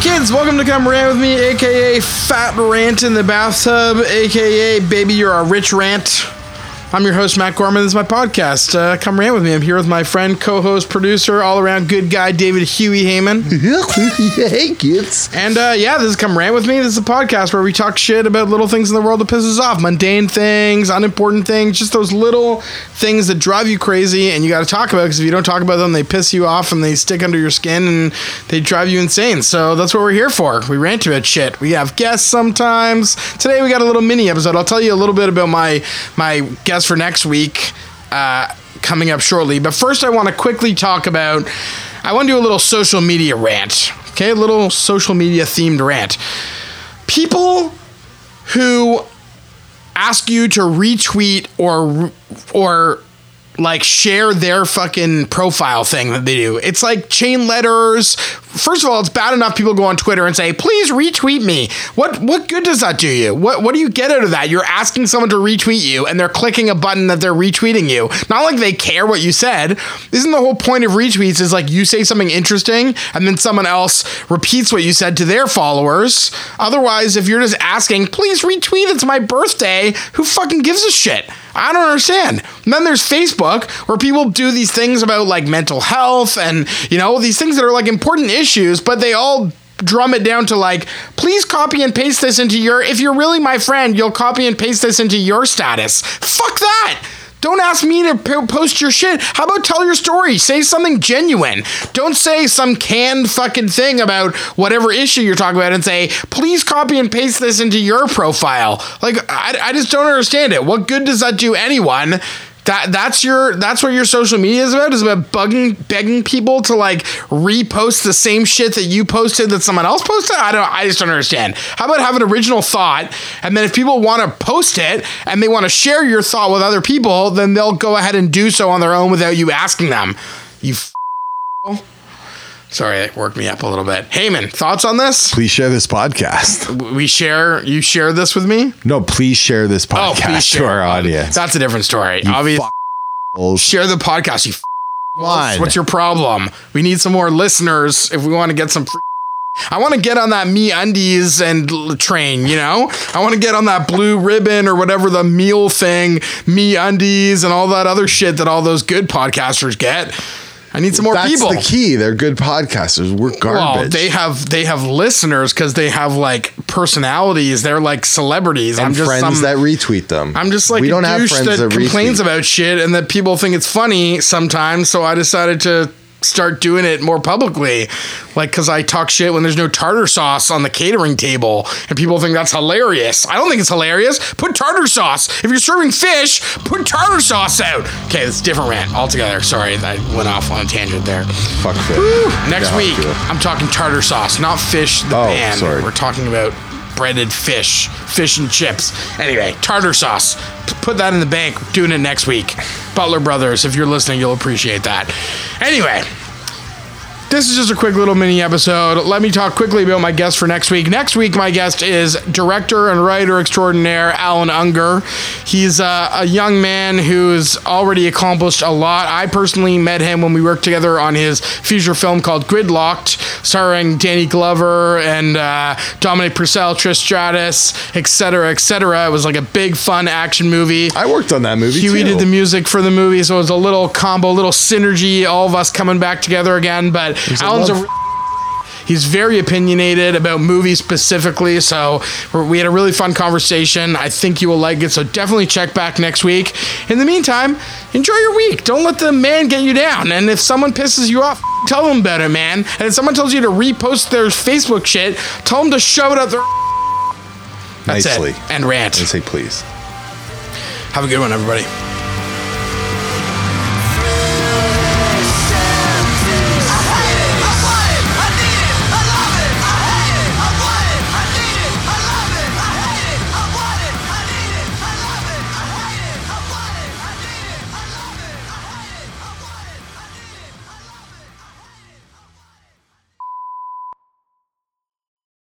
kids, welcome to Come Rant with me, aka Fat Rant in the Bathtub, aka Baby You're a Rich Rant. I'm your host, Matt Gorman. This is my podcast. Uh, come rant with me. I'm here with my friend, co host, producer, all around good guy, David Huey Heyman. hey, kids. And uh, yeah, this is Come Rant With Me. This is a podcast where we talk shit about little things in the world that pisses off. Mundane things, unimportant things, just those little things that drive you crazy and you got to talk about because if you don't talk about them, they piss you off and they stick under your skin and they drive you insane. So that's what we're here for. We rant about shit. We have guests sometimes. Today we got a little mini episode. I'll tell you a little bit about my my guest for next week uh, coming up shortly. But first, I want to quickly talk about. I want to do a little social media rant. Okay, a little social media themed rant. People who ask you to retweet or or like share their fucking profile thing that they do. It's like chain letters. First of all, it's bad enough people go on Twitter and say, "Please retweet me." What what good does that do you? What what do you get out of that? You're asking someone to retweet you and they're clicking a button that they're retweeting you. Not like they care what you said. Isn't the whole point of retweets is like you say something interesting and then someone else repeats what you said to their followers. Otherwise, if you're just asking, "Please retweet, it's my birthday." Who fucking gives a shit? I don't understand. And then there's Facebook where people do these things about like mental health and, you know, these things that are like important issues, but they all drum it down to like, please copy and paste this into your, if you're really my friend, you'll copy and paste this into your status. Fuck that. Don't ask me to post your shit. How about tell your story? Say something genuine. Don't say some canned fucking thing about whatever issue you're talking about and say, please copy and paste this into your profile. Like, I, I just don't understand it. What good does that do anyone? That, that's your that's what your social media is about is about bugging begging people to like repost the same shit that you posted that someone else posted? I don't i just don't understand. How about have an original thought and then if people want to post it and they want to share your thought with other people then they'll go ahead and do so on their own without you asking them. You f- sorry that worked me up a little bit heyman thoughts on this Please share this podcast. we share you share this with me No, please share this oh podcast to share our uh, audience. that's a different story You obviously f- share the podcast you f- Come on. What's your problem? We need some more listeners if we want to get some free. I want to get on that MeUndies and train, you know? I want to get on that blue ribbon or whatever the meal thing, MeUndies and all that other shit that all those good podcasters get. I need some more That's people. That's the key. They're good podcasters. We're garbage. Well, they have they have listeners because they have like personalities. They're like celebrities. and I'm friends some, that retweet them. I'm just like we don't have friends that, that, complains retweet. about shit and that people think it's funny sometimes. So I decided to start doing it more publicly, like because I talk shit when there's no tartar sauce on the catering table, and people think that's hilarious. I don't think it's hilarious. Put tartar sauce. If you're serving fish, put tartar sauce out. Okay, that's a different rant altogether. Sorry, I went off on a tangent there. Fuck fish. Next Yeah, week, I'll do it. I'm talking tartar sauce, not fish. The Oh, band. sorry. We're talking about breaded fish, fish and chips. Anyway, tartar sauce. P- put that in the bank. Doing it next week. Butler Brothers, if you're listening, you'll appreciate that. Anyway. This is just a quick little mini episode. Let me talk quickly about my guest for next week. Next week, my guest is director and writer extraordinaire Allan Ungar. He's uh, a young man who's already accomplished a lot. I personally met him when we worked together on his feature film called Gridlocked, starring Danny Glover and uh, Dominic Purcell, Trish Stratus, etc., etc. It was like a big, fun action movie. I worked on that movie Huey too. did the music for the movie, so it was a little combo, little synergy, all of us coming back together again. But Allan's a love- He's very opinionated about movies specifically, so we're- had a really fun conversation. I think you will like it, so definitely check back next week. In the meantime, enjoy your week. Don't let the man get you down. And if someone pisses you off, tell them about it, man. And if someone tells you to repost their Facebook shit, tell them to shove it up their. That's Nicely. it. And rant. And say please. Have a good one, everybody.